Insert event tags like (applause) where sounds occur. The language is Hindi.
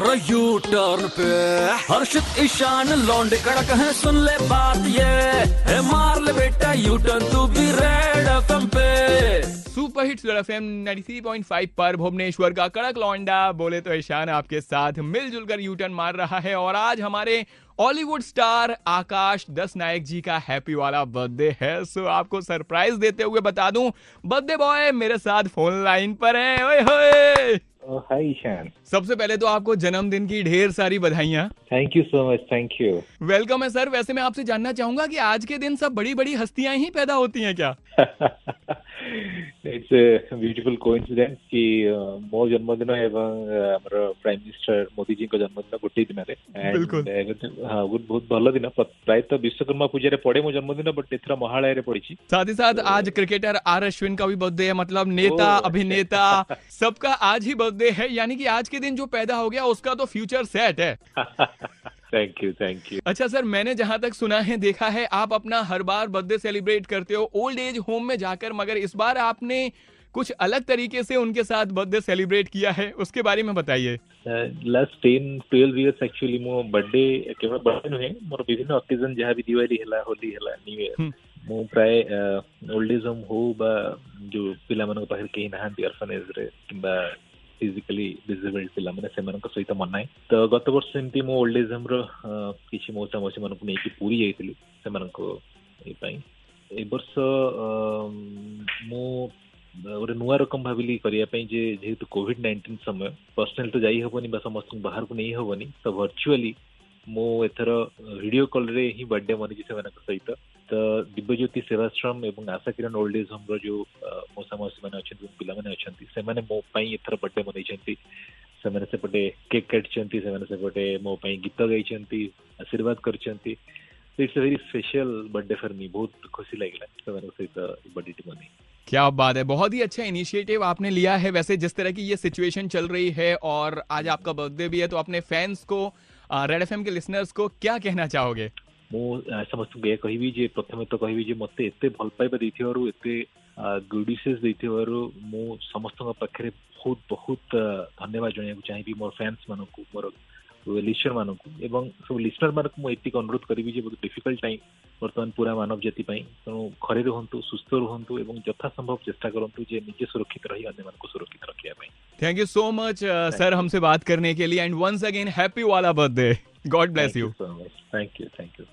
यू टर्न पे। हर्षित, ईशान, लौंडे कड़क है, सुन ले बात ये। है मार ले बेटा यू टर्न तू भी रेड एफएम पे। सुपर हिट्स एफ़ एम 93.5 पर भुवनेश्वर का कड़क लौंडा। बोले तो ईशान आपके साथ मिलजुल कर यू टर्न मार रहा है और आज हमारे हॉलीवुड स्टार आकाश दस नायक जी का हैप्पी वाला बर्थडे है। सो आपको सरप्राइज़ देते हुए बता दूँ बर्थडे बॉय मेरे साथ फ़ोन लाइन पर है। ओए होए! हाय ईशान सबसे पहले तो आपको जन्मदिन की ढेर सारी बधाइयां thank you so much thank you welcome है सर वैसे मैं आपसे जानना चाहूंगा कि आज के दिन सब बड़ी बड़ी हस्तियां ही पैदा होती हैं क्या इट्स ए ब्यूटीफुल कोइंसिडेंस कि uh, ମୋ ଜନ୍ମଦିନ ଏବଂ uh, ଆମର ପ୍ରାଇମ ମିନିଷ୍ଟର ମୋଦିଜୀଙ୍କ ଜନ୍ମଦିନ ଗୋଟିଏ ଦିନରେ And, ବିଲକୁଲ। uh, ହଁ ବହୁତ ବହୁତ ଭଲ ଦିନ ପ୍ର- ପ୍ରାୟତଃ ବିଶ୍ୱକର୍ମା ପୂଜାରେ ପଡେ ମୋ ଜନ୍ମଦିନ ବଟ୍ ଏଥର ମହାଳୟରେ ପଡିଛି साथ ही साथ आज क्रिकेटर आर अश्विन का भी बर्थडे है मतलब नेता ओह। अभिनेता (laughs) सबका आज ही बर्थडे है यानी कि आज के दिन जो पैदा हो गया उसका तो फ्यूचर सेट है थैंक यू थैंक यू अच्छा सर मैंने जहां तक सुना है देखा है आप अपना हर बार बर्थडे सेलिब्रेट करते हो ओल्ड एज होम में जाकर मगर इस बार आपने कुछ अलग तरीके से उनके साथ बर्थडे सेलिब्रेट किया है उसके बारे में बताइए last ten twelve years actually ମୋ ବର୍ଥଡେ କେବଳ ବର୍ଥଡେ ନୁହେଁ ମୋର ବିଭିନ୍ନ ଅକେଜନ ଯାହା ବି ଦିୱାଲି ହେଲା ହୋଲି ହେଲା ନ୍ୟୁ ଇୟର ହୁଁ। ମୁଁ ପ୍ରାୟ ଓଲ୍ଡ ଏଜ୍ ହୋମ୍ ହଉ ବା ଯୋଉ ପିଲାମାନଙ୍କ ପାଖରେ କେହି ନାହାନ୍ତି ଅର୍ଫନେଜରେ କିମ୍ବା ଫିଜିକାଲି ଡିସେବଲ୍ଡ ପିଲାମାନେ ସେମାନଙ୍କ ସହିତ ମନାଏ ତ ଗତ ବର୍ଷ ସେମିତି ମୁଁ ଓଲ୍ଡ ଏଜ୍ ହୋମ୍ର କିଛି ମଉସା ମାଉସୀ ମାନଙ୍କୁ ନେଇକି ପୁରୀ ଯାଇଥିଲି ସେମାନଙ୍କ ଏଇ ପାଇଁ ଏ ବର୍ଷ ଅମ୍, ମୁଁ ଗୋଟେ ନୂଆ ରକମ ଭାବିଲି କରିବା ପାଇଁ ଯେ ଯେହେତୁ କୋଭିଡ ନାଇଣ୍ଟିନ ସମୟ ପର୍ସନାଲ ତ ଯାଇ ହବନି ବା ସମସ୍ତଙ୍କୁ ବାହାରକୁ ନେଇ ହବନି ତ ଭର୍ଚୁଆଲି ମୁଁ ଏଥର ଭିଡିଓ କଲରେ ହିଁ ବର୍ଥଡେ ମନେଇଛି ସେମାନଙ୍କ ସହିତ। ତ ଦିବ୍ୟଜ୍ୟୋତି ସେବାଶ୍ରମ ଏବଂ ଆଶା କିରଣ ଓଲ୍ଡ ଏଜ୍ ହୋମର ଯୋଉ ଅ, ମଉସା ମାଉସୀ ମାନେ ଅଛନ୍ତି ଏବଂ ପିଲାମାନେ ଅଛନ୍ତି ସେମାନେ ମୋ ପାଇଁ ଏଥର ବର୍ଥଡେ ମନେଇଛନ୍ତି। ସେମାନେ ସେପଟେ କେକ୍ କାଟିଛନ୍ତି ସେମାନେ ସେପଟେ ମୋ ପାଇଁ ଗୀତ ଗାଇଛନ୍ତି ଆଶୀର୍ବାଦ କରିଛନ୍ତି। It's very special birthday for me ବହୁତ ଖୁସି ଲାଗିଲା ସେମାନଙ୍କ ସହିତ ବର୍ଥଡେଟି ମନେଇ। क्या बात है बहुत ही अच्छा इनिशिएटिव आपने लिया है वैसे जिस तरह की ये सिचुएशन चल रही है और आज आपका बर्थडे भी है तो अपने फैंस को रेड एफ के लिसनर्स को क्या कहना चाहोगे ମୁଁ ଆ, ସମସ୍ତଙ୍କୁ ଏହା କହିବି ଯେ ପ୍ରଥମେ ତ କହିବି ଯେ ମତେ ଏତେ ଭଲ ପାଇବା ଦେଇଥିବାରୁ ଏତେ ଗୁଡିସେସ୍ ଦେଇଥିବାରୁ ମୁଁ ସମସ୍ତଙ୍କ ପାଖରେ ବହୁତ ବହୁତ ଆ, ଧନ୍ୟବାଦ ଜଣାଇବାକୁ ଚାହିଁବି ମୋର ଫ୍ୟାନ୍ସ ମାନଙ୍କୁ ମୋର ଲିସନର ମାନଙ୍କୁ ଏବଂ ସବୁ ଲିସନର ମାନଙ୍କୁ ମୁଁ ଏତିକି ଅନୁରୋଧ କରିବି ଯେ ବହୁତ ଡିଫିକଲ୍ଟ ଟାଇମ୍ ବର୍ତ୍ତମାନ ପୁରା ମାନବ ଜାତି ପାଇଁ ତେଣୁ ଘରେ ରୁହନ୍ତୁ ସୁସ୍ଥ ରୁହନ୍ତୁ ଏବଂ ଯଥାସମ୍ଭବ ଚେଷ୍ଟା କରନ୍ତୁ ଯେ ନିଜେ ସୁରକ୍ଷିତ ରହି ଅନ୍ୟମାନଙ୍କୁ ସୁରକ୍ଷିତ ରଖିବା ପାଇଁ thank you so much sir हमसे बात करने के लिए एंड वंस अगेन हैप्पी वाला birthday God bless you so much. Thank you, thank you.